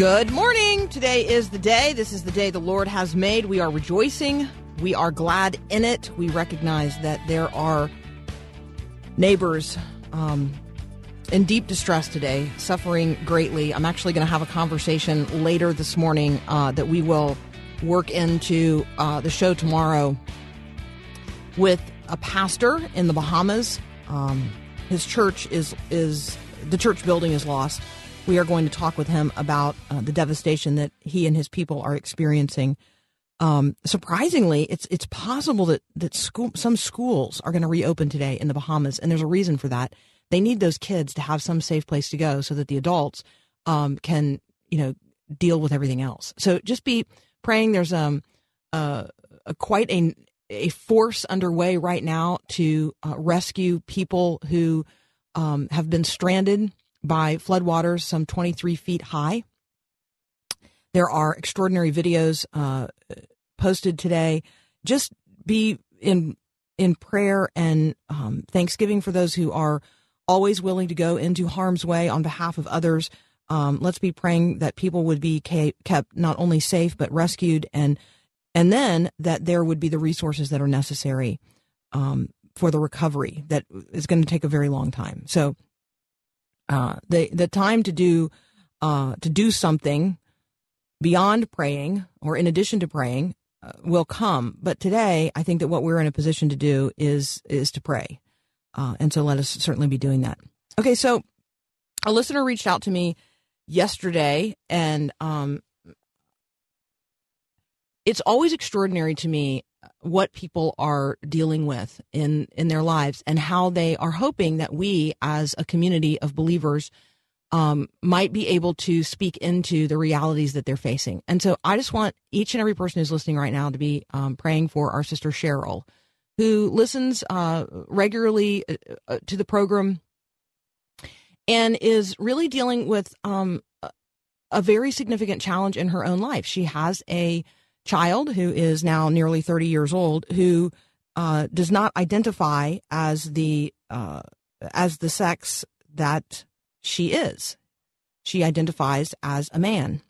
Good morning. Today is the day. This is the day the Lord has made. We are rejoicing. We are glad in it. We recognize that there are neighbors um, in deep distress today, suffering greatly. I'm actually going to have a conversation later this morning uh, that we will work into uh, the show tomorrow with a pastor in the Bahamas. Um, his church is is the church building is lost. We are going to talk with him about uh, the devastation that he and his people are experiencing. Um, surprisingly, it's it's possible that that school some schools are going to reopen today in the Bahamas, and there's a reason for that. They need those kids to have some safe place to go, so that the adults um, can you know deal with everything else. So just be praying. There's um uh, a quite a a force underway right now to uh, rescue people who um, have been stranded by floodwaters some 23 feet high. There are extraordinary videos uh, posted today. Just be in in prayer and um, thanksgiving for those who are always willing to go into harm's way on behalf of others. Um, let's be praying that people would be kept not only safe but rescued, and and then that there would be the resources that are necessary um, for the recovery that is going to take a very long time. So uh, the the time to do uh, to do something beyond praying or in addition to praying uh, will come. But today, I think that what we're in a position to do is is to pray, uh, and so let us certainly be doing that. Okay, so a listener reached out to me yesterday, and um, it's always extraordinary to me what people are dealing with in in their lives and how they are hoping that we as a community of believers um, might be able to speak into the realities that they're facing. And so i just want each and every person who's listening right now to be um, praying for our sister cheryl who listens uh, regularly uh, uh, to the program and is really dealing with um, a- a very significant challenge in her own life. She has a child who is now nearly 30 years old who uh, does not identify as the uh, as the sex that she is. She identifies as a man,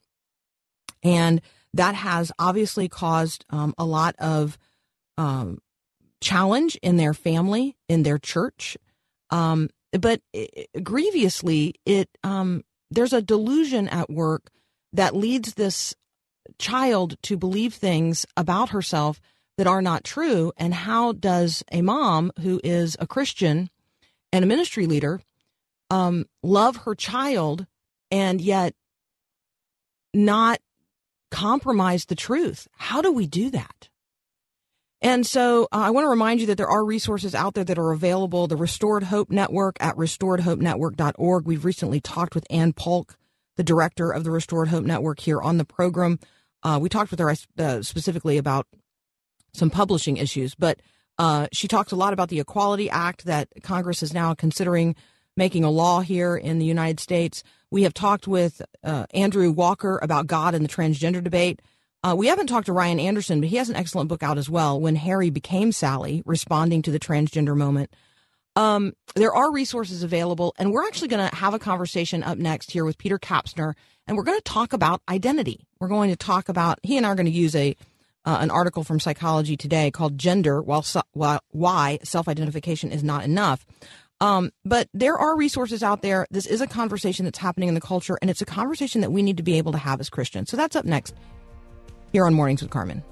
and that has obviously caused um, a lot of um, challenge in their family, in their church. Um, but it, grievously, it um, there's a delusion at work that leads this child to believe things about herself that are not true. And how does a mom who is a Christian and a ministry leader um, love her child and yet not compromise the truth? How do we do that? And so uh, I want to remind you that there are resources out there that are available. The Restored Hope Network at restoredhopenetwork.org. We've recently talked with Ann Polk, the director of the Restored Hope Network, here on the program. Uh, we talked with her uh, specifically about some publishing issues, but uh, she talked a lot about the Equality Act that Congress is now considering making a law here in the United States. We have talked with uh, Andrew Walker about God and the transgender debate. Uh, we haven't talked to Ryan Anderson, but he has an excellent book out as well, When Harry Became Sally, responding to the transgender moment. Um, there are resources available, and we're actually going to have a conversation up next here with Peter Kapsner, and we're going to talk about identity. We're going to talk about he and I are going to use a uh, an article from Psychology Today called "Gender: While Why Self-Identification Is Not Enough." Um, but there are resources out there. This is a conversation that's happening in the culture, and it's a conversation that we need to be able to have as Christians. So that's up next here on Mornings with Carmen.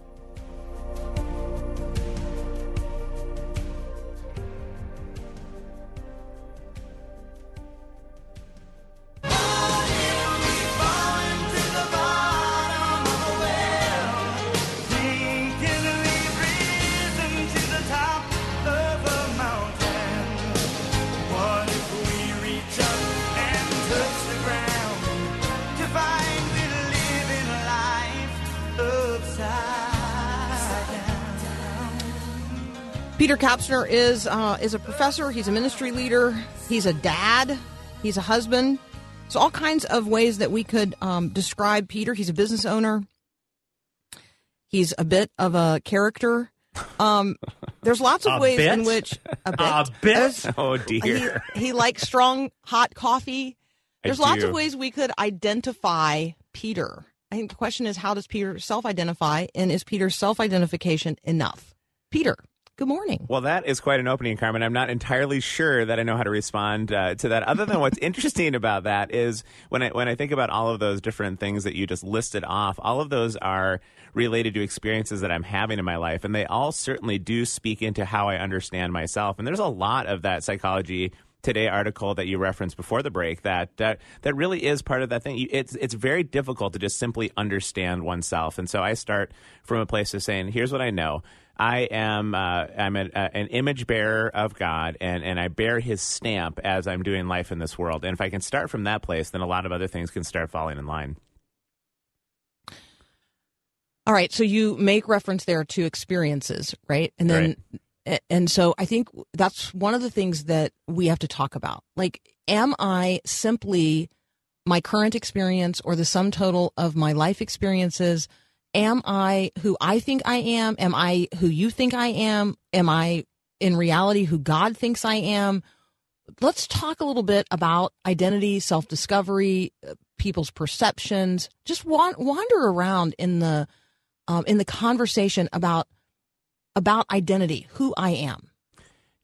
Peter Kapsner is uh, is a professor. He's a ministry leader. He's a dad. He's a husband. So all kinds of ways that we could um, describe Peter. He's a business owner. He's a bit of a character. Um, there's lots of A ways bit? in which a bit. A bit? Oh he, dear. he likes strong hot coffee. I There's lots of ways we could identify Peter. I think the question is how does Peter self-identify, and is Peter's self-identification enough? Peter, good morning. Well, that is quite an opening, Carmen. I'm not entirely sure that I know how to respond uh, to that. Other than what's interesting about that is when I when I think about all of those different things that you just listed off, all of those are related to experiences that I'm having in my life, and they all certainly do speak into how I understand myself. And there's a lot of that psychology today article that you referenced before the break that that that really is part of that thing. It's it's very difficult to just simply understand oneself, and so I start from a place of saying, "Here's what I know." I am uh, I'm an, uh, an image bearer of God, and and I bear His stamp as I'm doing life in this world. And if I can start from that place, then a lot of other things can start falling in line. All right, so you make reference there to experiences, right? And then a- and so I think that's one of the things that we have to talk about. Like am I simply my current experience or the sum total of my life experiences? Am I who I think I am? Am I who you think I am? Am I in reality who God thinks I am? Let's talk a little bit about identity, self discovery, people's perceptions. Just wander around in the um, in the conversation about about identity, who I am.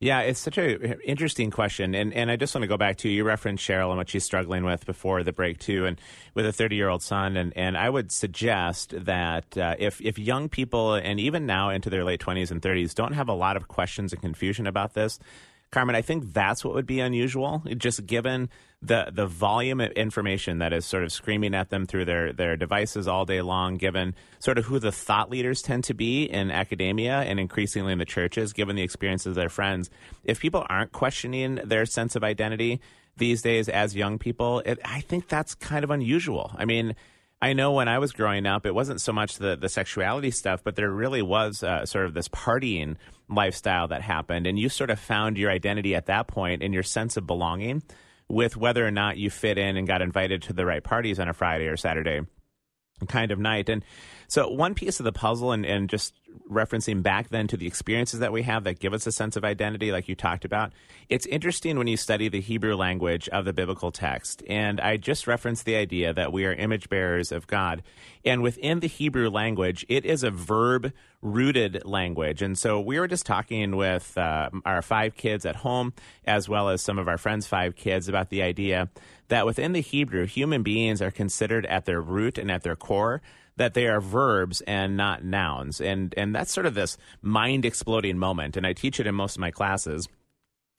Yeah, it's such a interesting question, and and I just want to go back to you referenced Cheryl and what she's struggling with before the break too, and with a 30 year old son, and and I would suggest that uh, if if young people and even now into their late 20s and 30s don't have a lot of questions and confusion about this. Carmen, I think that's what would be unusual, just given the the volume of information that is sort of screaming at them through their their devices all day long. Given sort of who the thought leaders tend to be in academia and increasingly in the churches, given the experiences of their friends, if people aren't questioning their sense of identity these days as young people, it, I think that's kind of unusual. I mean. I know when I was growing up, it wasn't so much the, the sexuality stuff, but there really was uh, sort of this partying lifestyle that happened. And you sort of found your identity at that point and your sense of belonging with whether or not you fit in and got invited to the right parties on a Friday or Saturday kind of night. And so, one piece of the puzzle, and, and just referencing back then to the experiences that we have that give us a sense of identity, like you talked about, it's interesting when you study the Hebrew language of the biblical text. And I just referenced the idea that we are image bearers of God. And within the Hebrew language, it is a verb rooted language. And so, we were just talking with uh, our five kids at home, as well as some of our friends' five kids, about the idea that within the Hebrew, human beings are considered at their root and at their core that they are verbs and not nouns. And and that's sort of this mind exploding moment. And I teach it in most of my classes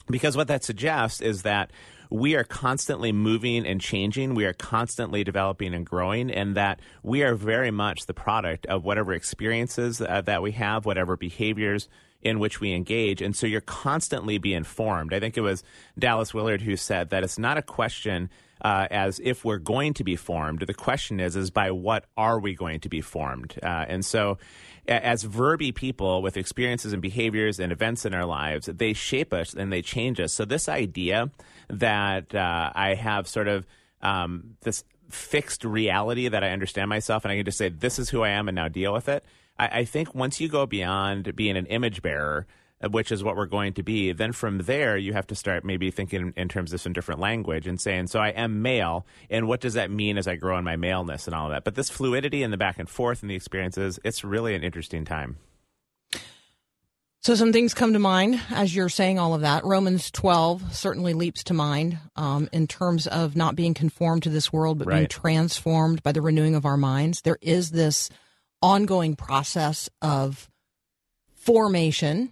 because what that suggests is that we are constantly moving and changing. We are constantly developing and growing, and that we are very much the product of whatever experiences uh, that we have, whatever behaviors in which we engage. And so you're constantly being formed. I think it was Dallas Willard who said that it's not a question uh, as if we're going to be formed. The question is, is by what are we going to be formed? Uh, and so, as verby people with experiences and behaviors and events in our lives, they shape us and they change us. So, this idea that uh, I have sort of um, this fixed reality that I understand myself and I can just say, this is who I am and now deal with it. I, I think once you go beyond being an image bearer, which is what we're going to be, then from there you have to start maybe thinking in terms of some different language and saying, so I am male, and what does that mean as I grow in my maleness and all of that? But this fluidity and the back and forth and the experiences, it's really an interesting time. So some things come to mind as you're saying all of that. Romans 12 certainly leaps to mind um, in terms of not being conformed to this world, but being transformed by the renewing of our minds. There is this ongoing process of formation.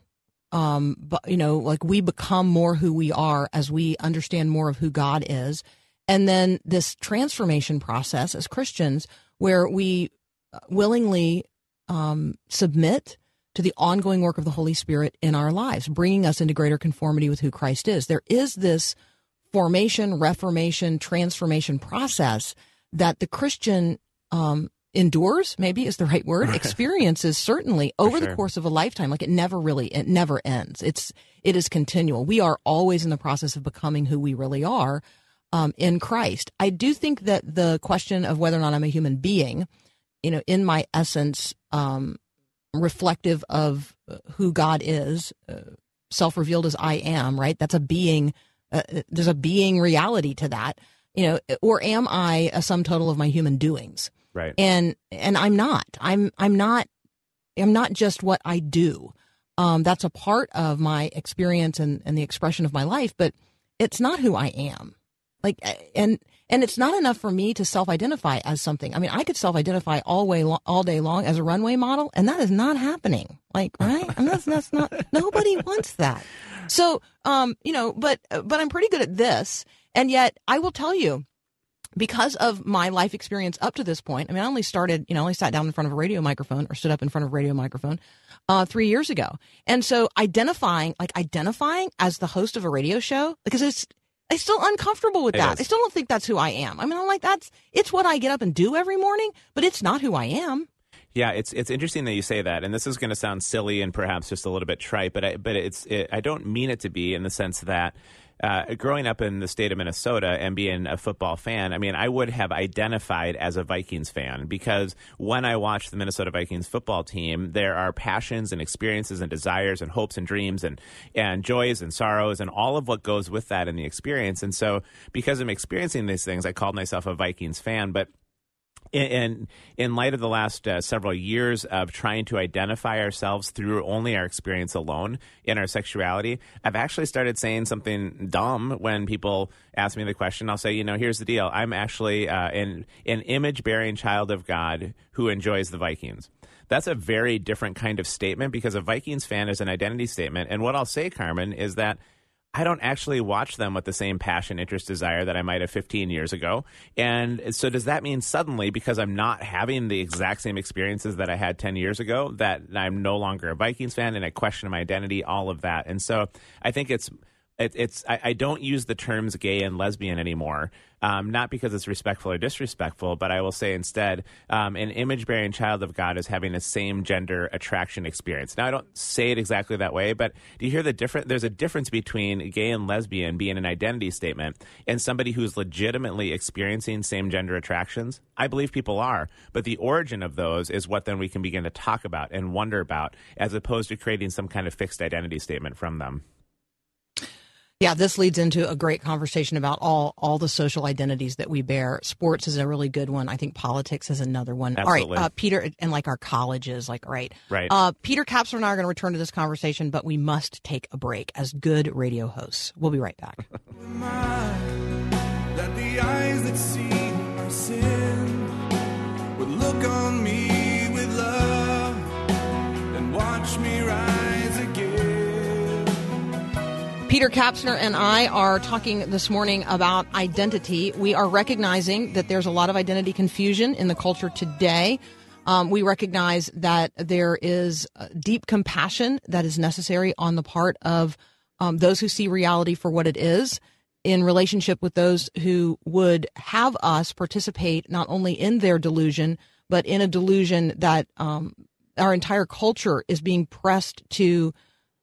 Um, but you know, like we become more who we are as we understand more of who God is, and then this transformation process as Christians, where we uh, willingly um, submit to the ongoing work of the Holy Spirit in our lives, bringing us into greater conformity with who Christ is. There is this formation, reformation, transformation process that the Christian um, endures maybe is the right word. Experiences certainly over the course of a lifetime like it never really it never ends. It's it is continual. We are always in the process of becoming who we really are um, in christ. I do think that the question of whether or not i'm a human being you know in my essence um, reflective of uh, who god is uh, self-revealed as i am right? That's a being uh, there's a being reality to that you know or am i a sum total of my human doings Right. and and I'm not. I'm I'm not. I'm not just what I do. Um, that's a part of my experience and, and the expression of my life, but it's not who I am. Like and and it's not enough for me to self-identify as something. I mean, I could self-identify all way lo- all day long as a runway model, and that is not happening. Like, right? And that's that's not. Nobody wants that. So, um, you know, but but I'm pretty good at this, and yet I will tell you because of my life experience up to this point, I mean, I only started, you know, I only sat down in front of a radio microphone or stood up in front of a radio microphone uh, three years ago. And so identifying, like identifying as the host of a radio show, because it's, I'm still uncomfortable with It that. is. I still don't think that's who I am. I mean, I'm like, that's, it's what I get up and do every morning, but it's not who I am. Yeah, it's it's interesting that you say that, and this is going to sound silly and perhaps just a little bit trite, but I, but it's it, I don't mean it to be in the sense that. Uh, growing up in the state of Minnesota and being a football fan, I mean, I would have identified as a Vikings fan because when I watch the Minnesota Vikings football team, there are passions and experiences and desires and hopes and dreams and and joys and sorrows and all of what goes with that in the experience. And so, because I'm experiencing these things, I called myself a Vikings fan, but in in, light of the last uh, several years of trying to identify ourselves through only our experience alone in our sexuality, I've actually started saying something dumb when people ask me the question. I'll say, you know, here's the deal: I'm actually uh, an an image bearing child of God who enjoys the Vikings. That's a very different kind of statement because a Vikings fan is an identity statement. And what I'll say, Carmen, is that I don't actually watch them with the same passion, interest, desire that I might have 15 years ago. And so, does that mean suddenly, because I'm not having the exact same experiences that I had 10 years ago, that I'm no longer a Vikings fan and I question my identity, all of that? And so, I think it's it, it's I, I don't use the terms gay and lesbian anymore, um, not because it's respectful or disrespectful, but I will say instead, um, an image bearing child of God is having the same gender attraction experience. Now, I don't say it exactly that way, but do you hear the difference? There's a difference between gay and lesbian being an identity statement and somebody who's legitimately experiencing same gender attractions. I believe people are, but the origin of those is what then we can begin to talk about and wonder about, as opposed to creating some kind of fixed identity statement from them. Yeah, this leads into a great conversation about all all the social identities that we bear. Sports is a really good one. I think politics is another one. Absolutely. All right, uh, Peter, and like our colleges, like right, Right. Uh, Peter Kapsner and I are going to return to this conversation, but we must take a break as good radio hosts. We'll be right back. Peter Kapsner and I are talking this morning about identity. We are recognizing that there's a lot of identity confusion in the culture today. Um, we recognize that there is uh, deep compassion that is necessary on the part of um, those who see reality for what it is in relationship with those who would have us participate not only in their delusion, but in a delusion that um, our entire culture is being pressed to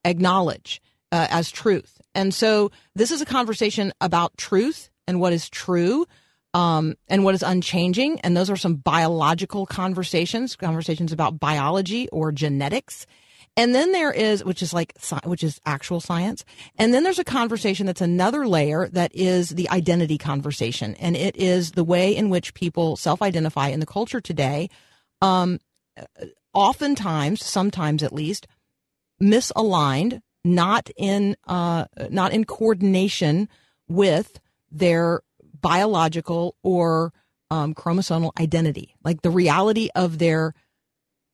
acknowledge uh, as truth. And so this is a conversation about truth and what is true um, and what is unchanging. And those are some biological conversations, conversations about biology or genetics. And then there is, which is like, which is actual science. And then there's a conversation that's another layer that is the identity conversation. And it is the way in which people self identify in the culture today. Um, oftentimes, sometimes at least, misaligned, not in uh, not in coordination with their biological or um, chromosomal identity, like the reality of their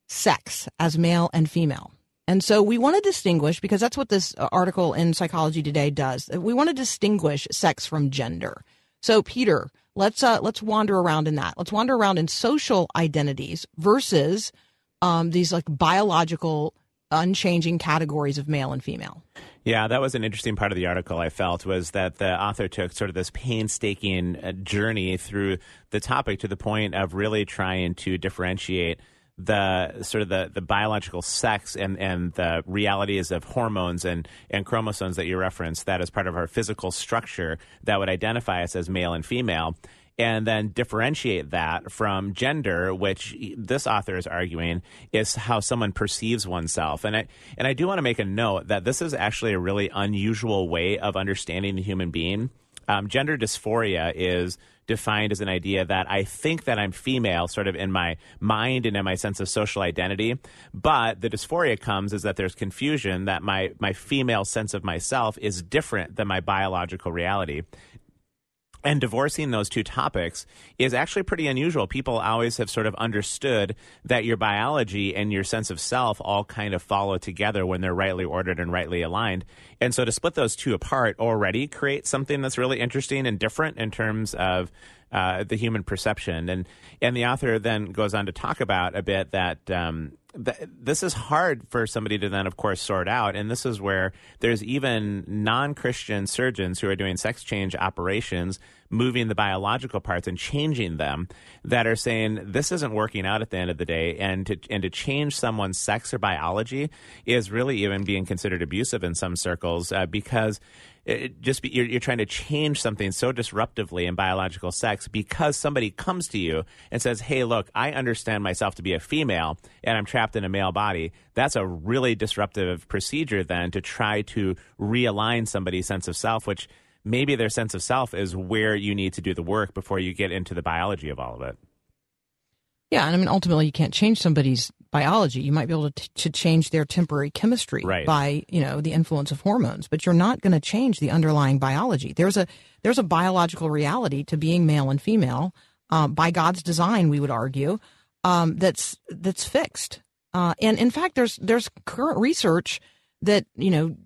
sex as male and female. And so we want to distinguish because that's what this uh, article in Psychology Today does. We want to distinguish sex from gender. So Peter, let's uh, let's wander around in that. Let's wander around in social identities versus um, these like biological unchanging categories of male and female. Yeah, that was an interesting part of the article. I felt was that the author took sort of this painstaking uh, journey through the topic to the point of really trying to differentiate the sort of the, the biological sex and, and the realities of hormones and, and chromosomes that you referenced that as part of our physical structure that would identify us as male and female and then differentiate that from gender, which this author is arguing is how someone perceives oneself. And I and I do want to make a note that this is actually a really unusual way of understanding the human being. Um, gender dysphoria is defined as an idea that I think that I'm female, sort of in my mind and in my sense of social identity. But the dysphoria comes is that there's confusion that my my female sense of myself is different than my biological reality. And divorcing those two topics is actually pretty unusual. People always have sort of understood that your biology and your sense of self all kind of follow together when they're rightly ordered and rightly aligned. And so to split those two apart already creates something that's really interesting and different in terms of uh, the human perception. And and the author then goes on to talk about a bit that. Um, this is hard for somebody to then, of course, sort out. And this is where there's even non Christian surgeons who are doing sex change operations, moving the biological parts and changing them, that are saying this isn't working out at the end of the day. And to, and to change someone's sex or biology is really even being considered abusive in some circles uh, because it just be, you're, you're trying to change something so disruptively in biological sex because somebody comes to you and says, "Hey, look, I understand myself to be a female and I'm trapped in a male body." That's a really disruptive procedure then to try to realign somebody's sense of self, which maybe their sense of self is where you need to do the work before you get into the biology of all of it. Yeah, and I mean, ultimately, you can't change somebody's biology. You might be able to, t- to change their temporary chemistry Right. by, you know, the influence of hormones, but you're not going to change the underlying biology. There's a there's a biological reality to being male and female um, by God's design. We would argue um, that's that's fixed. Uh, and in fact, there's there's current research that you know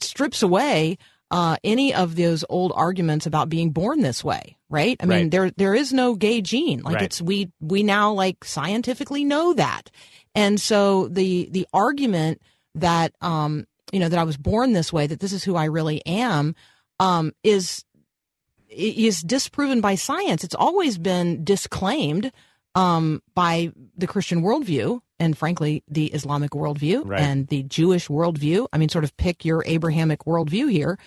strips away uh, any of those old arguments about being born this way, right? I mean, Right. there there is no gay gene. Like Right. it's we we now like scientifically know that, and so the the argument that um you know that I was born this way, that this is who I really am, um is is disproven by science. It's always been disclaimed um, by the Christian worldview and, frankly, the Islamic worldview Right. and the Jewish worldview. I mean, sort of pick your Abrahamic worldview here.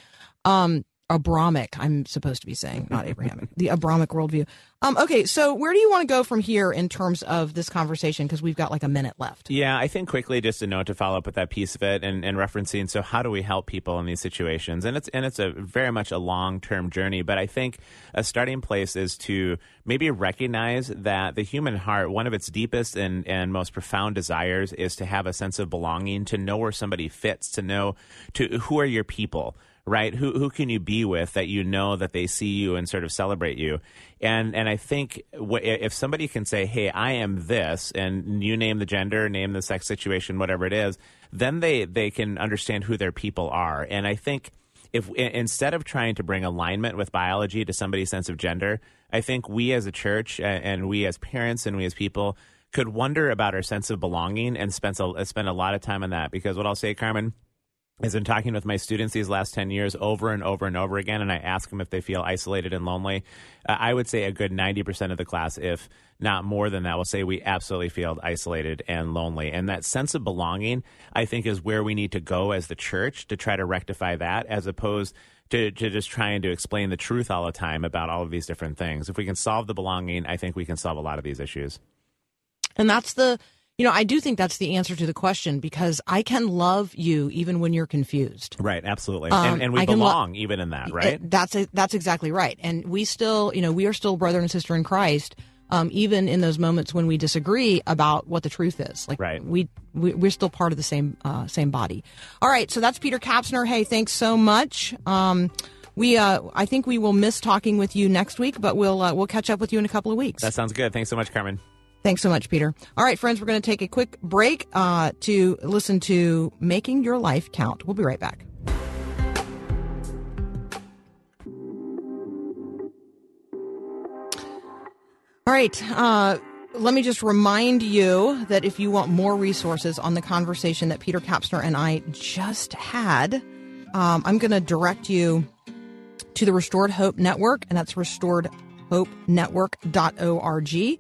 Um, Abrahamic, I'm supposed to be saying, not Abrahamic, the Abrahamic worldview. Um, okay, so where do you want to go from here in terms of this conversation? Because we've got like a minute left. Yeah, I think quickly just a note to follow up with that piece of it and, and referencing. So, how do we help people in these situations? And it's and it's a very much a long term journey. But I think a starting place is to maybe recognize that the human heart, one of its deepest and and most profound desires, is to have a sense of belonging, to know where somebody fits, to know to who are your people right? Who who can you be with that you know that they see you and sort of celebrate you? And and I think if somebody can say, "Hey, I am this," and you name the gender, name the sex situation, whatever it is, then they they can understand who their people are. And I think if instead of trying to bring alignment with biology to somebody's sense of gender, I think we as a church and we as parents and we as people could wonder about our sense of belonging and spend a, spend a lot of time on that. Because what I'll say, Carmen, is in talking with my students these last 10 years over and over and over again, and I ask them if they feel isolated and lonely. Uh, I would say a good 90% of the class, if not more than that, will say we absolutely feel isolated and lonely. And that sense of belonging, I think, is where we need to go as the church to try to rectify that as opposed to, to just trying to explain the truth all the time about all of these different things. If we can solve the belonging, I think we can solve a lot of these issues. And that's the, you know, I do think that's the answer to the question because I can love you even when you're confused. Right, absolutely. Um, and, and we I can lo- belong even in that, right? It- that's it, that's exactly right. And we still, you know, we are still brother and sister in Christ, um, even in those moments when we disagree about what the truth is. Like, Right. we, we we're still part of the same uh, same body. All right, so that's Peter Kapsner. Hey, thanks so much. Um, we, uh, I think we will miss talking with you next week, but we'll uh, we'll catch up with you in a couple of weeks. that sounds good. Thanks so much, Carmen. Thanks so much, Peter. All right, friends, we're going to take a quick break uh, to listen to Making Your Life Count. We'll be right back. All right. Uh, let me just remind you that if you want more resources on the conversation that Peter Kapsner and I just had, um, I'm going to direct you to the Restored Hope Network, and that's restoredhopenetwork.org.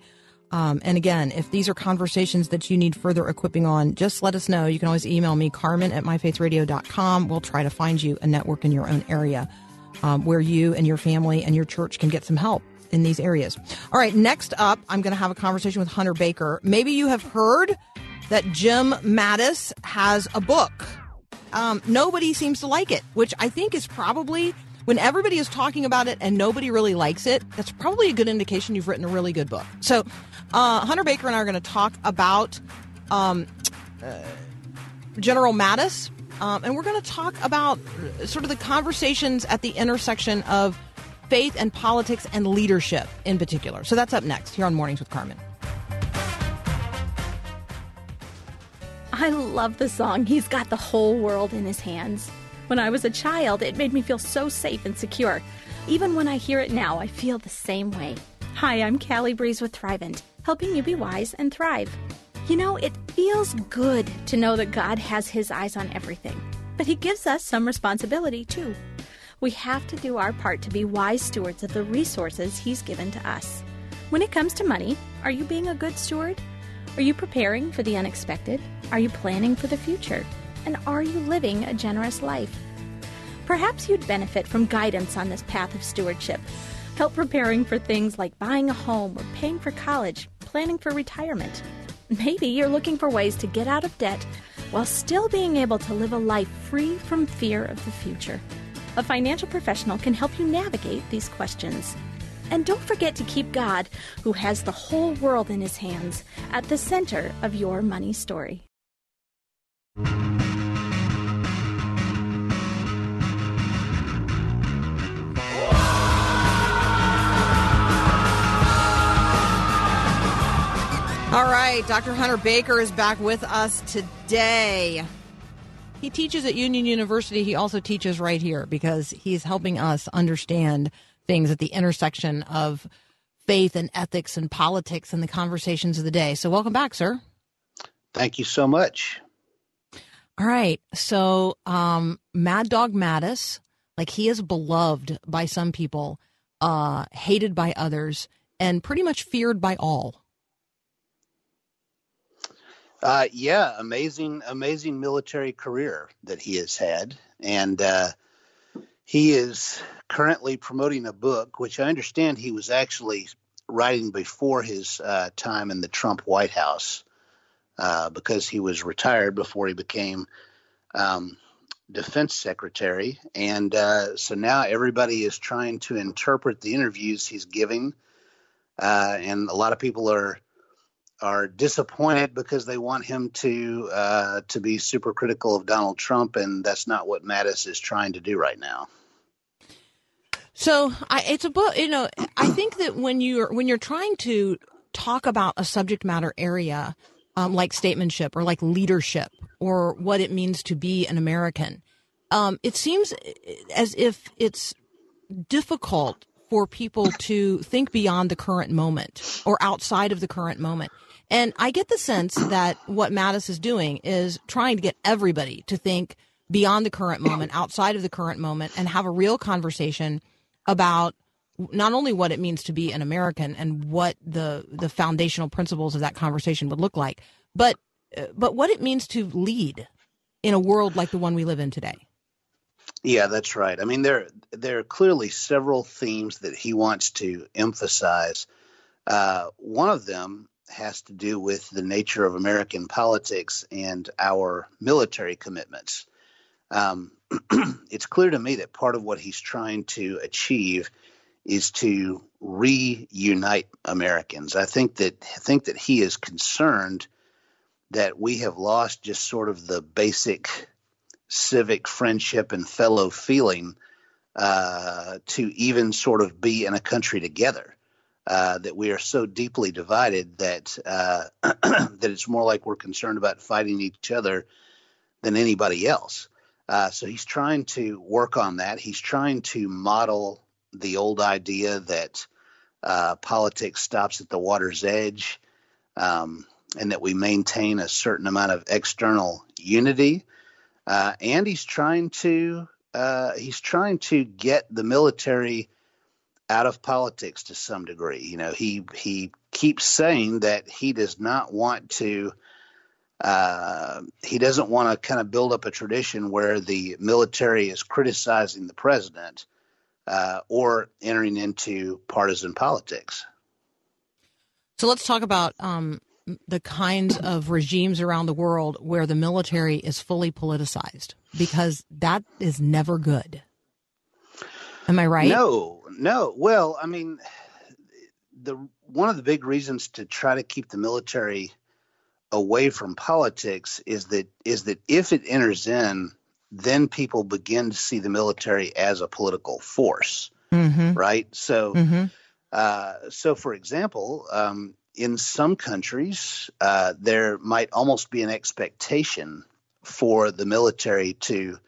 Um, and again, if these are conversations that you need further equipping on, just let us know. You can always email me, Carmen at myfaithradio.com. We'll try to find you a network in your own area um, where you and your family and your church can get some help in these areas. All right, next up, I'm going to have a conversation with Hunter Baker. Maybe you have heard that Jim Mattis has a book. Um, nobody seems to like it, which I think is probably when everybody is talking about it and nobody really likes it, that's probably a good indication you've written a really good book. So, uh, Hunter Baker and I are going to talk about um, uh, General Mattis, um, and we're going to talk about uh, sort of the conversations at the intersection of faith and politics and leadership in particular. So that's up next here on Mornings with Carmen. I love the song He's Got the Whole World in His Hands. When I was a child, it made me feel so safe and secure. Even when I hear it now, I feel the same way. Hi, I'm Callie Breeze with Thrivent, helping you be wise and thrive. You know, it feels good to know that God has His eyes on everything, but He gives us some responsibility too. We have to do our part to be wise stewards of the resources He's given to us. When it comes to money, are you being a good steward? Are you preparing for the unexpected? Are you planning for the future? And are you living a generous life? Perhaps you'd benefit from guidance on this path of stewardship. Help preparing for things like buying a home or paying for college, planning for retirement. Maybe you're looking for ways to get out of debt while still being able to live a life free from fear of the future. A financial professional can help you navigate these questions. And don't forget to keep God, who has the whole world in his hands, at the center of your money story. All right, Dr. Hunter Baker is back with us today. He teaches at Union University. He also teaches right here because he's helping us understand things at the intersection of faith and ethics and politics and the conversations of the day. So, welcome back, sir. Thank you so much. All right. So, um, Mad Dog Mattis, like he is beloved by some people, uh, hated by others, and pretty much feared by all. Uh, yeah, amazing, amazing military career that he has had, and uh, he is currently promoting a book, which I understand he was actually writing before his uh, time in the Trump White House, uh, because he was retired before he became um, defense secretary, and uh, so now everybody is trying to interpret the interviews he's giving, uh, and a lot of people are are disappointed because they want him to uh, to be super critical of Donald Trump, and that's not what Mattis is trying to do right now. So I, it's a book. You know, I think that when you're when you're trying to talk about a subject matter area um, like statesmanship or like leadership or what it means to be an American, um, it seems as if it's difficult for people to think beyond the current moment or outside of the current moment. And I get the sense that what Mattis is doing is trying to get everybody to think beyond the current moment, outside of the current moment, and have a real conversation about not only what it means to be an American and what the the foundational principles of that conversation would look like, but but what it means to lead in a world like the one we live in today. Yeah, that's right. I mean, there there are clearly several themes that he wants to emphasize. Uh, one of them has to do with the nature of American politics and our military commitments. Um, it's clear to me that part of what he's trying to achieve is to reunite Americans. I think that I think that he is concerned that we have lost just sort of the basic civic friendship and fellow feeling uh, to even sort of be in a country together. Uh, that we are so deeply divided that uh, that it's more like we're concerned about fighting each other than anybody else. Uh, so he's trying to work on that. He's trying to model the old idea that uh, politics stops at the water's edge. um, and that we maintain a certain amount of external unity. Uh, and he's trying to uh, he's trying to get the military out of politics to some degree. You know, he he keeps saying that he does not want to. Uh, he doesn't want to kind of build up a tradition where the military is criticizing the president uh, or entering into partisan politics. So let's talk about um, the kinds of regimes around the world where the military is fully politicized, because that is never good. Am I right? No, no. Well, I mean, the one of the big reasons to try to keep the military away from politics is that is that if it enters in, then people begin to see the military as a political force, Mm-hmm. right? So, Mm-hmm. uh, so for example, um, in some countries, uh, there might almost be an expectation for the military to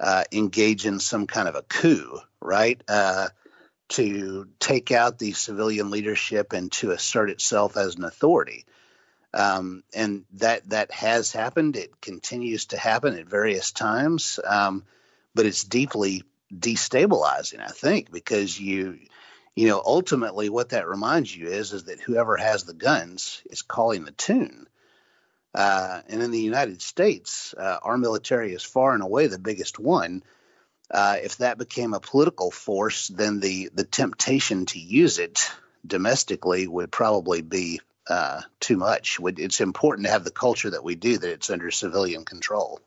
uh, engage in some kind of a coup, right? Uh, to take out the civilian leadership and to assert itself as an authority. Um, and that that has happened. It continues to happen at various times, um, but it's deeply destabilizing. I think because you, you know, ultimately what that reminds you is is that whoever has the guns is calling the tune. Uh, and in the United States, uh, our military is far and away the biggest one. Uh, if that became a political force, then the the temptation to use it domestically would probably be uh, too much. It's important to have the culture that we do that it's under civilian control.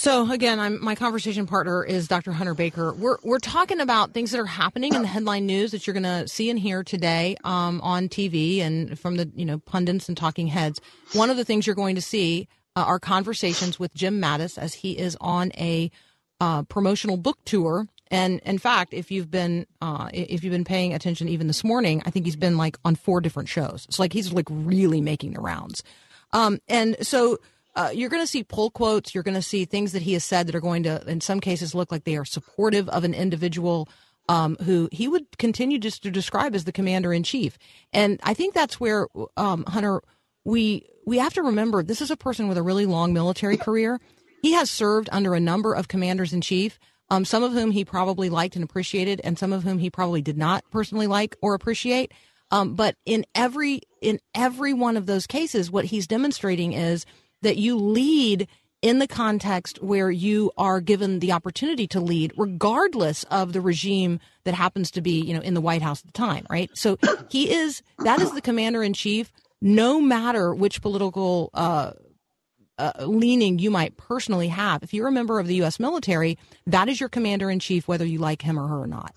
So again, I'm my conversation partner is Dr. Hunter Baker. We're we're talking about things that are happening in the headline news that you're going to see and hear today um, on TV and from the you know pundits and talking heads. One of the things you're going to see uh, are conversations with Jim Mattis as he is on a uh, promotional book tour. And in fact, if you've been uh, if you've been paying attention even this morning, I think he's been like on four different shows. It's like he's like really making the rounds. Um, and so uh, you're going to see pull quotes. You're going to see things that he has said that are going to, in some cases, look like they are supportive of an individual um, who he would continue just to describe as the commander in chief. And I think that's where um, Hunter, we we have to remember this is a person with a really long military career. He has served under a number of commanders in chief. Um, some of whom he probably liked and appreciated, and some of whom he probably did not personally like or appreciate. Um, but in every in every one of those cases, what he's demonstrating is that you lead in the context where you are given the opportunity to lead, regardless of the regime that happens to be, you know, in the White House at the time, right? So he is that is the commander in chief, no matter which political uh, uh, leaning you might personally have. If you're a member of the U.S. military, that is your commander in chief, whether you like him or her or not.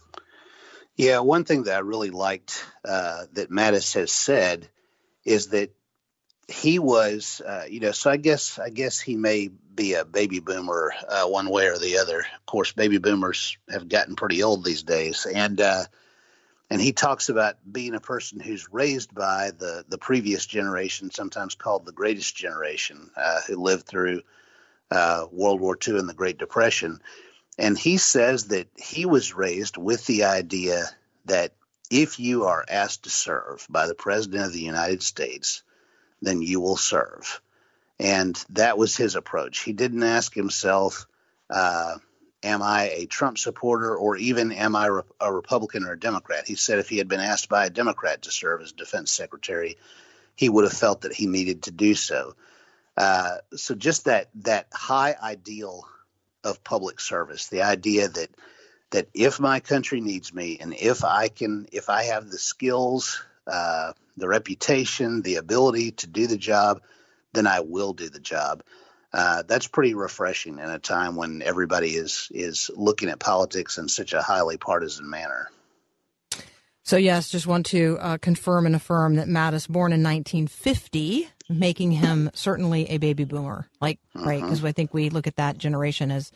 Yeah, one thing that I really liked uh, that Mattis has said is that he was, uh, you know, so I guess I guess he may be a baby boomer uh, one way or the other. Of course, baby boomers have gotten pretty old these days, and uh, and he talks about being a person who's raised by the the previous generation, sometimes called the greatest generation, uh, who lived through uh, World War II and the Great Depression. And he says that he was raised with the idea that if you are asked to serve by the President of the United States, then you will serve. And that was his approach. He didn't ask himself, uh, Am I a Trump supporter or even am I re- a Republican or a Democrat? He said if he had been asked by a Democrat to serve as defense secretary, he would have felt that he needed to do so. Uh, so just that that high ideal of public service, the idea that that if my country needs me and if I can, if I have the skills, uh, the reputation, the ability to do the job, then I will do the job. Uh, that's pretty refreshing in a time when everybody is is looking at politics in such a highly partisan manner. So, yes, just want to uh, confirm and affirm that Mattis, born in 1950, making him certainly a baby boomer. Like, right? Because I think we look at that generation as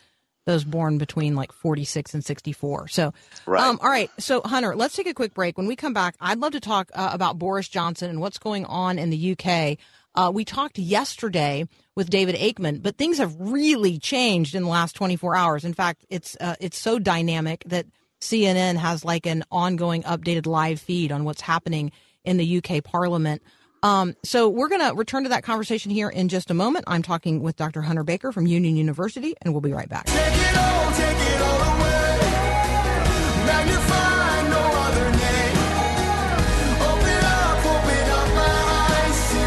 those born between like 46 and 64. So, Right. um, all right. So, Hunter, let's take a quick break. When we come back, I'd love to talk uh, about Boris Johnson and what's going on in the UK. Uh, we talked yesterday with David Aikman, but things have really changed in the last 24 hours. In fact, it's uh, it's so dynamic that CNN has like an ongoing updated live feed on what's happening in the UK Parliament. Um, so we're going to return to that conversation here in just a moment. I'm talking with Dr. Hunter Baker from Union University, and we'll be right back. Take it all, take it all away. Magnify no other name. Open up, open up my eyes to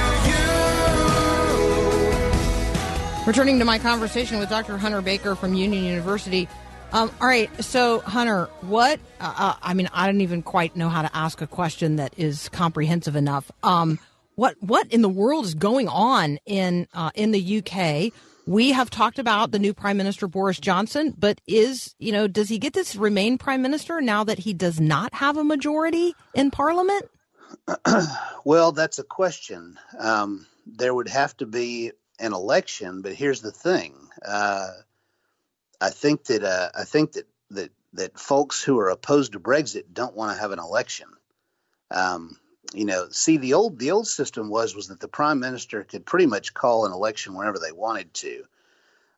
you. Returning to my conversation with Dr. Hunter Baker from Union University. Um, all right, so Hunter, what? Uh, uh, I mean, I don't even quite know how to ask a question that is comprehensive enough. Um, what what in the world is going on in uh, in the UK? We have talked about the new Prime Minister Boris Johnson, but is you know does he get to remain Prime Minister now that he does not have a majority in Parliament? Well, that's a question. Um, there would have to be an election, but here's the thing. Uh, I think that uh, I think that, that that folks who are opposed to Brexit don't want to have an election. Um, you know, see the old the old system was was that the prime minister could pretty much call an election whenever they wanted to,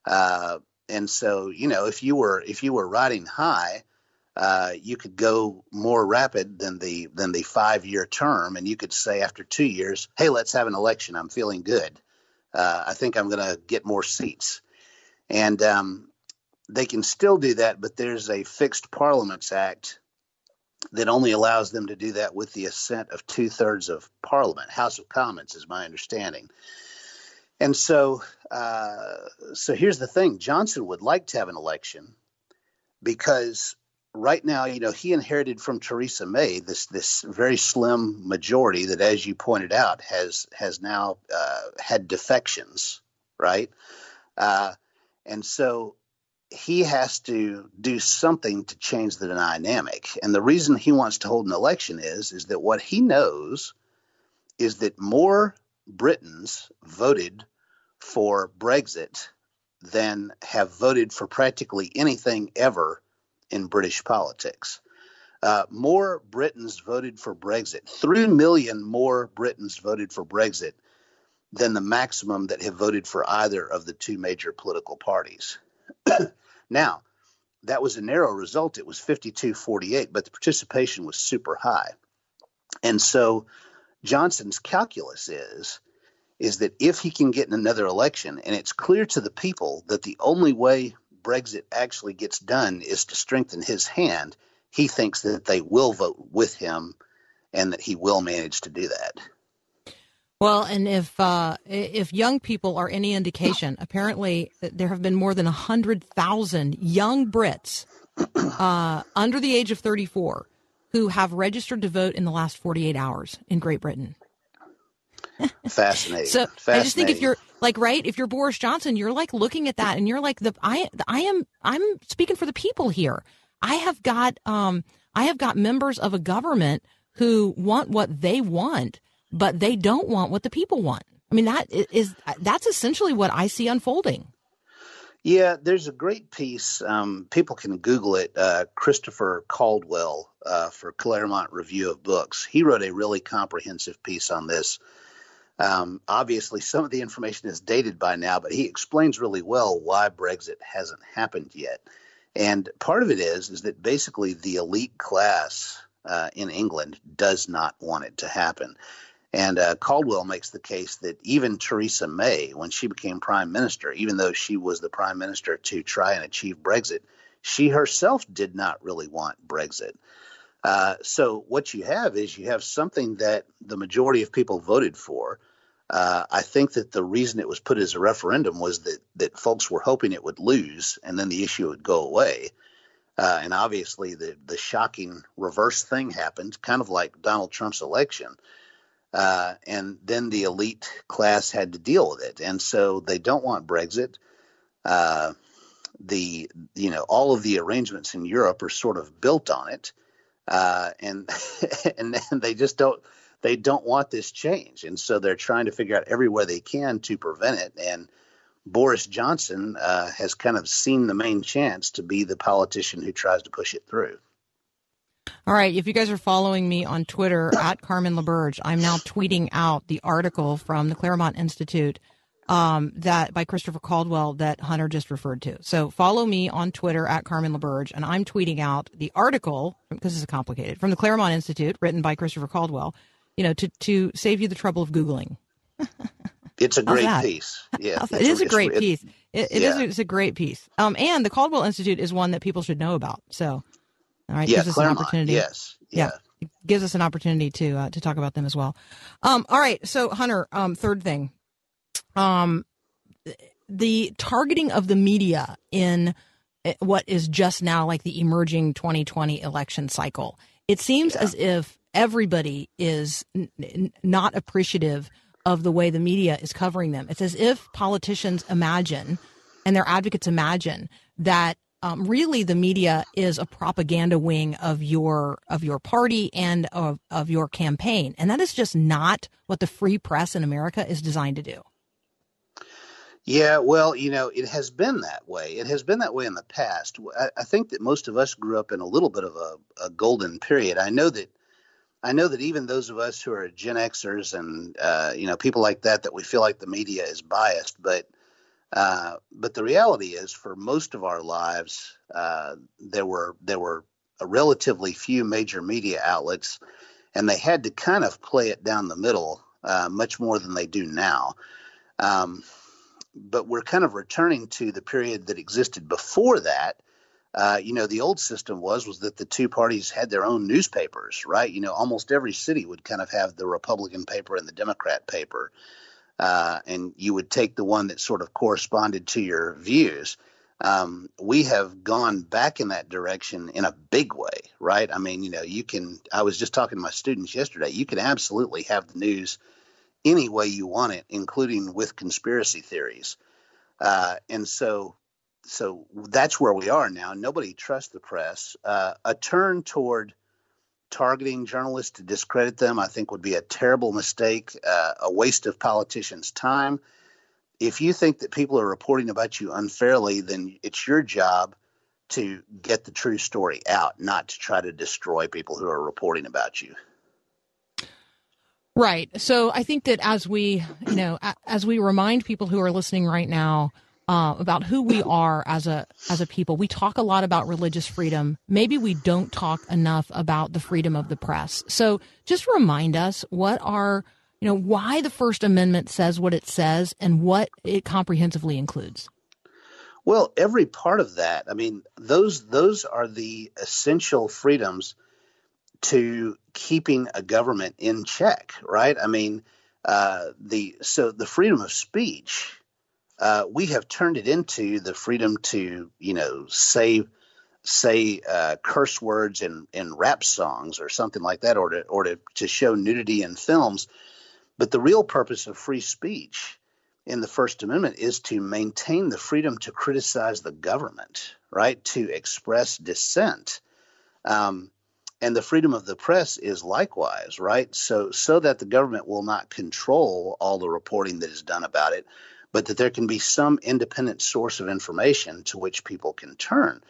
uh, and so you know if you were if you were riding high, uh, you could go more rapid than the than the five year term, and you could say after two years, hey, let's have an election. I'm feeling good. Uh, I think I'm going to get more seats, and um, they can still do that, but there's a fixed Parliaments Act that only allows them to do that with the assent of two thirds of Parliament. House of Commons is my understanding. And so, uh, so here's the thing: Johnson would like to have an election because right now, you know, he inherited from Theresa May this this very slim majority that, as you pointed out, has has now uh, had defections, right? Uh, and so he has to do something to change the dynamic. And the reason he wants to hold an election is is that what he knows is that more Britons voted for Brexit than have voted for practically anything ever in British politics. Uh, more Britons voted for Brexit. Three million more Britons voted for Brexit than the maximum that have voted for either of the two major political parties. now, that was a narrow result. It was 52 48, but the participation was super high. And so Johnson's calculus is is that if he can get in another election, and it's clear to the people that the only way Brexit actually gets done is to strengthen his hand, he thinks that they will vote with him and that he will manage to do that. Well, and if uh, if young people are any indication, apparently there have been more than hundred thousand young Brits uh, under the age of thirty four who have registered to vote in the last forty eight hours in Great Britain. Fascinating. So Fascinating. I just think if you're like right, if you're Boris Johnson, you're like looking at that and you're like the I I am I'm speaking for the people here. I have got um I have got members of a government who want what they want, but they don't want what the people want. I mean that is that's essentially what I see unfolding. Yeah, there's a great piece. Um, people can Google it. Uh, Christopher Caldwell uh, for Claremont Review of Books. He wrote a really comprehensive piece on this. Um, obviously, some of the information is dated by now, but he explains really well why Brexit hasn't happened yet. And part of it is is that basically the elite class uh, in England does not want it to happen. And uh, Caldwell makes the case that even Theresa May, when she became prime minister, even though she was the prime minister to try and achieve Brexit, she herself did not really want Brexit. Uh, so what you have is you have something that the majority of people voted for. Uh, I think that the reason it was put as a referendum was that that folks were hoping it would lose, and then the issue would go away. Uh, and obviously, the the shocking reverse thing happened, kind of like Donald Trump's election. Uh, and then the elite class had to deal with it, and so they don't want Brexit. Uh, the you know all of the arrangements in Europe are sort of built on it, uh, and and they just don't they don't want this change, and so they're trying to figure out everywhere they can to prevent it. And Boris Johnson uh, has kind of seen the main chance to be the politician who tries to push it through. All right. If you guys are following me on Twitter at Carmen LaBerge, I'm now tweeting out the article from the Claremont Institute um, that by Christopher Caldwell that Hunter just referred to. So follow me on Twitter at Carmen LaBerge, and I'm tweeting out the article because this is complicated from the Claremont Institute, written by Christopher Caldwell, you know, to to save you the trouble of googling. It's a great piece. Yeah, It is a it's- great piece. It, it is. It's a great piece. Um, and the Caldwell Institute is one that people should know about. So, all right, Yeah, gives us an opportunity. Yes. yeah, Yeah. gives us an opportunity to uh, to talk about them as well. Um, all right, so Hunter, um, third thing, um, the targeting of the media in uh, what is just now like the emerging 2020 election cycle. It seems as if everybody is n- n- not appreciative of the way the media is covering them. It's as if politicians imagine and their advocates imagine that um, really the media is a propaganda wing of your of your party and of, of your campaign, and that is just not what the free press in America is designed to do. Yeah, well, you know, it has been that way. It has been that way in the past. I, I think that most of us grew up in a little bit of a, a golden period. I know that I know that even those of us who are Gen Xers and uh, you know people like that, that we feel like the media is biased, but uh, but the reality is, for most of our lives, uh, there were there were a relatively few major media outlets, and they had to kind of play it down the middle uh, much more than they do now. Um, but we're kind of returning to the period that existed before that. Uh, you know, the old system was was that the two parties had their own newspapers, right? You know, almost every city would kind of have the Republican paper and the Democrat paper, uh, and you would take the one that sort of corresponded to your views. Um, we have gone back in that direction in a big way, right? I mean, you know, you can. I was just talking to my students yesterday. You can absolutely have the news any way you want it, including with conspiracy theories. Uh, and so, so that's where we are now. Nobody trusts the press. Uh, a turn toward targeting journalists to discredit them, I think, would be a terrible mistake, uh, a waste of politicians' time. If you think that people are reporting about you unfairly, then it's your job to get the true story out, not to try to destroy people who are reporting about you. Right. So I think that as we, you know, as we remind people who are listening right now uh, about who we are as a as a people, we talk a lot about religious freedom. Maybe we don't talk enough about the freedom of the press. So just remind us what are, you know, why the First Amendment says what it says and what it comprehensively includes. Well, every part of that. I mean, those those are the essential freedoms to keeping a government in check, right? I mean, uh, the so the freedom of speech, uh, we have turned it into the freedom to you know say say uh, curse words in in rap songs or something like that, or to or to, to show nudity in films. But the real purpose of free speech in the First Amendment is to maintain the freedom to criticize the government, right? To express dissent. Um, and the freedom of the press is likewise, right? So, so that the government will not control all the reporting that is done about it, but that there can be some independent source of information to which people can turn.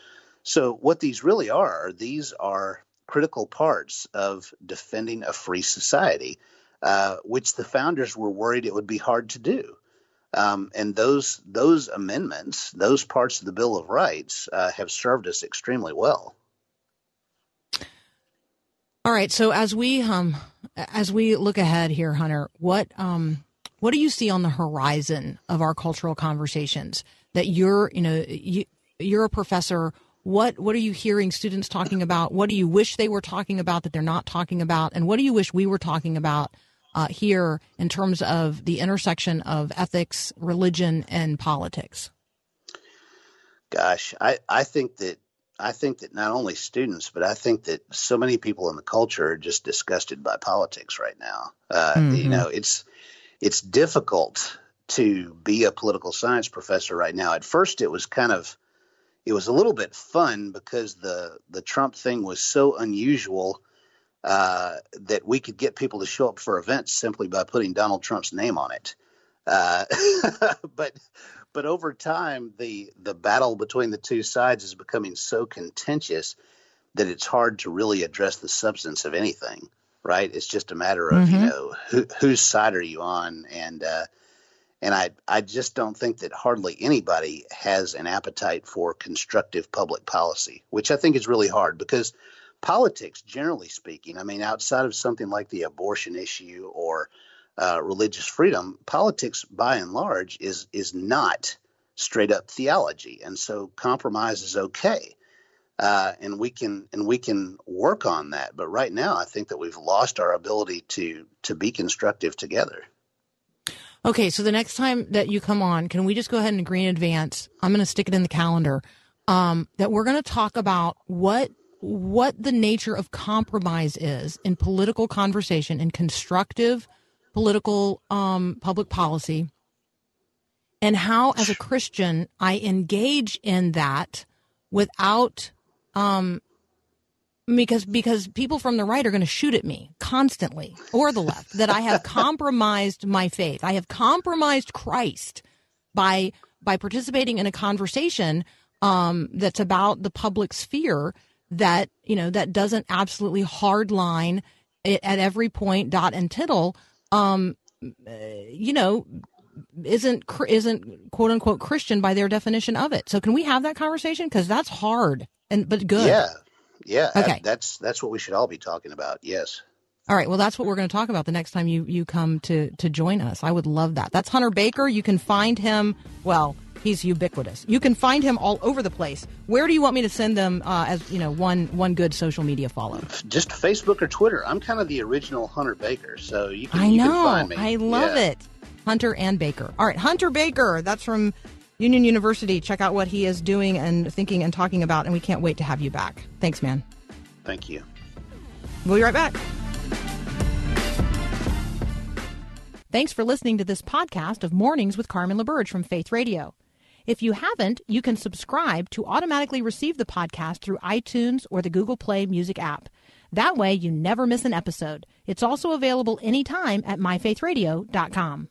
So, what these really are, these are critical parts of defending a free society, uh, which the founders were worried it would be hard to do. Um, and those those amendments, those parts of the Bill of Rights, uh, have served us extremely well. All right. So as we um as we look ahead here, Hunter, what um what do you see on the horizon of our cultural conversations? That you're you know you you're a professor. What what are you hearing students talking about? What do you wish they were talking about that they're not talking about? And what do you wish we were talking about uh, here in terms of the intersection of ethics, religion, and politics? Gosh, I, I think that I think that not only students, but I think that so many people in the culture are just disgusted by politics right now. Uh, You know, it's it's difficult to be a political science professor right now. At first, it was kind of it was a little bit fun because the the Trump thing was so unusual uh, that we could get people to show up for events simply by putting Donald Trump's name on it. Uh, but but over time, the the battle between the two sides is becoming so contentious that it's hard to really address the substance of anything. Right? It's just a matter of you know who, whose side are you on, and uh, and I I just don't think that hardly anybody has an appetite for constructive public policy, which I think is really hard because politics, generally speaking, I mean, outside of something like the abortion issue or uh, religious freedom, politics, by and large, is is not straight up theology, and so compromise is okay. Uh, and we can and we can work on that. But right now, I think that we've lost our ability to to be constructive together. Okay, so the next time that you come on, can we just go ahead and agree in advance? I'm going to stick it in the calendar um, that we're going to talk about what what the nature of compromise is in political conversation and constructive political um, public policy, and how, as a Christian, I engage in that without um, because because people from the right are going to shoot at me constantly or the left that I have compromised my faith. I have compromised Christ by by participating in a conversation um, that's about the public sphere that you know that doesn't absolutely hardline it at every point dot and tittle. Um, you know, isn't isn't quote unquote Christian by their definition of it. So can we have that conversation? Because that's hard and but good. Yeah, yeah. Okay. that's that's what we should all be talking about. Yes. All right. Well, that's what we're going to talk about the next time you, you come to, to join us. I would love that. That's Hunter Baker. You can find him, well, he's ubiquitous. You can find him all over the place. Where do you want me to send them uh, as, you know, one, one good social media follow? Just Facebook or Twitter. I'm kind of the original Hunter Baker, so you can, I you can find me. I love Yeah. it. Hunter and Baker. All right. Hunter Baker. That's from Union University. Check out what he is doing and thinking and talking about. And we can't wait to have you back. Thanks, man. Thank you. We'll be right back. Thanks for listening to this podcast of Mornings with Carmen LaBerge from Faith Radio. If you haven't, you can subscribe to automatically receive the podcast through iTunes or the Google Play Music app. That way, you never miss an episode. It's also available anytime at myfaithradio.com.